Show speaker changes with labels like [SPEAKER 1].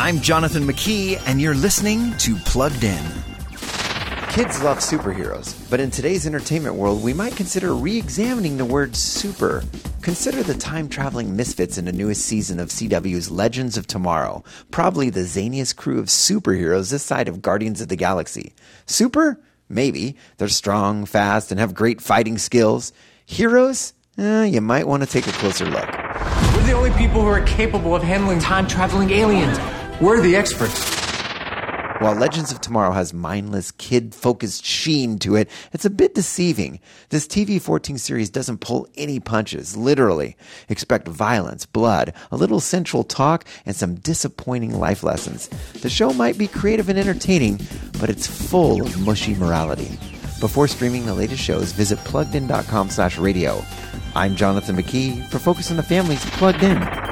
[SPEAKER 1] I'm Jonathan McKee, and you're listening to Plugged In. Kids love superheroes, but in today's entertainment world, we might consider re examining the word super. Consider the time traveling misfits in the newest season of CW's Legends of Tomorrow, probably the zaniest crew of superheroes this side of Guardians of the Galaxy. Super? Maybe. They're strong, fast, and have great fighting skills. Heroes? Eh, you might want to take a closer look.
[SPEAKER 2] We're the only people who are capable of handling time traveling aliens. We're the experts.
[SPEAKER 1] While Legends of Tomorrow has mindless, kid focused sheen to it, it's a bit deceiving. This TV 14 series doesn't pull any punches, literally. Expect violence, blood, a little sensual talk, and some disappointing life lessons. The show might be creative and entertaining, but it's full of mushy morality. Before streaming the latest shows, visit pluggedin.com slash radio. I'm Jonathan McKee for Focus on the Family's Plugged In.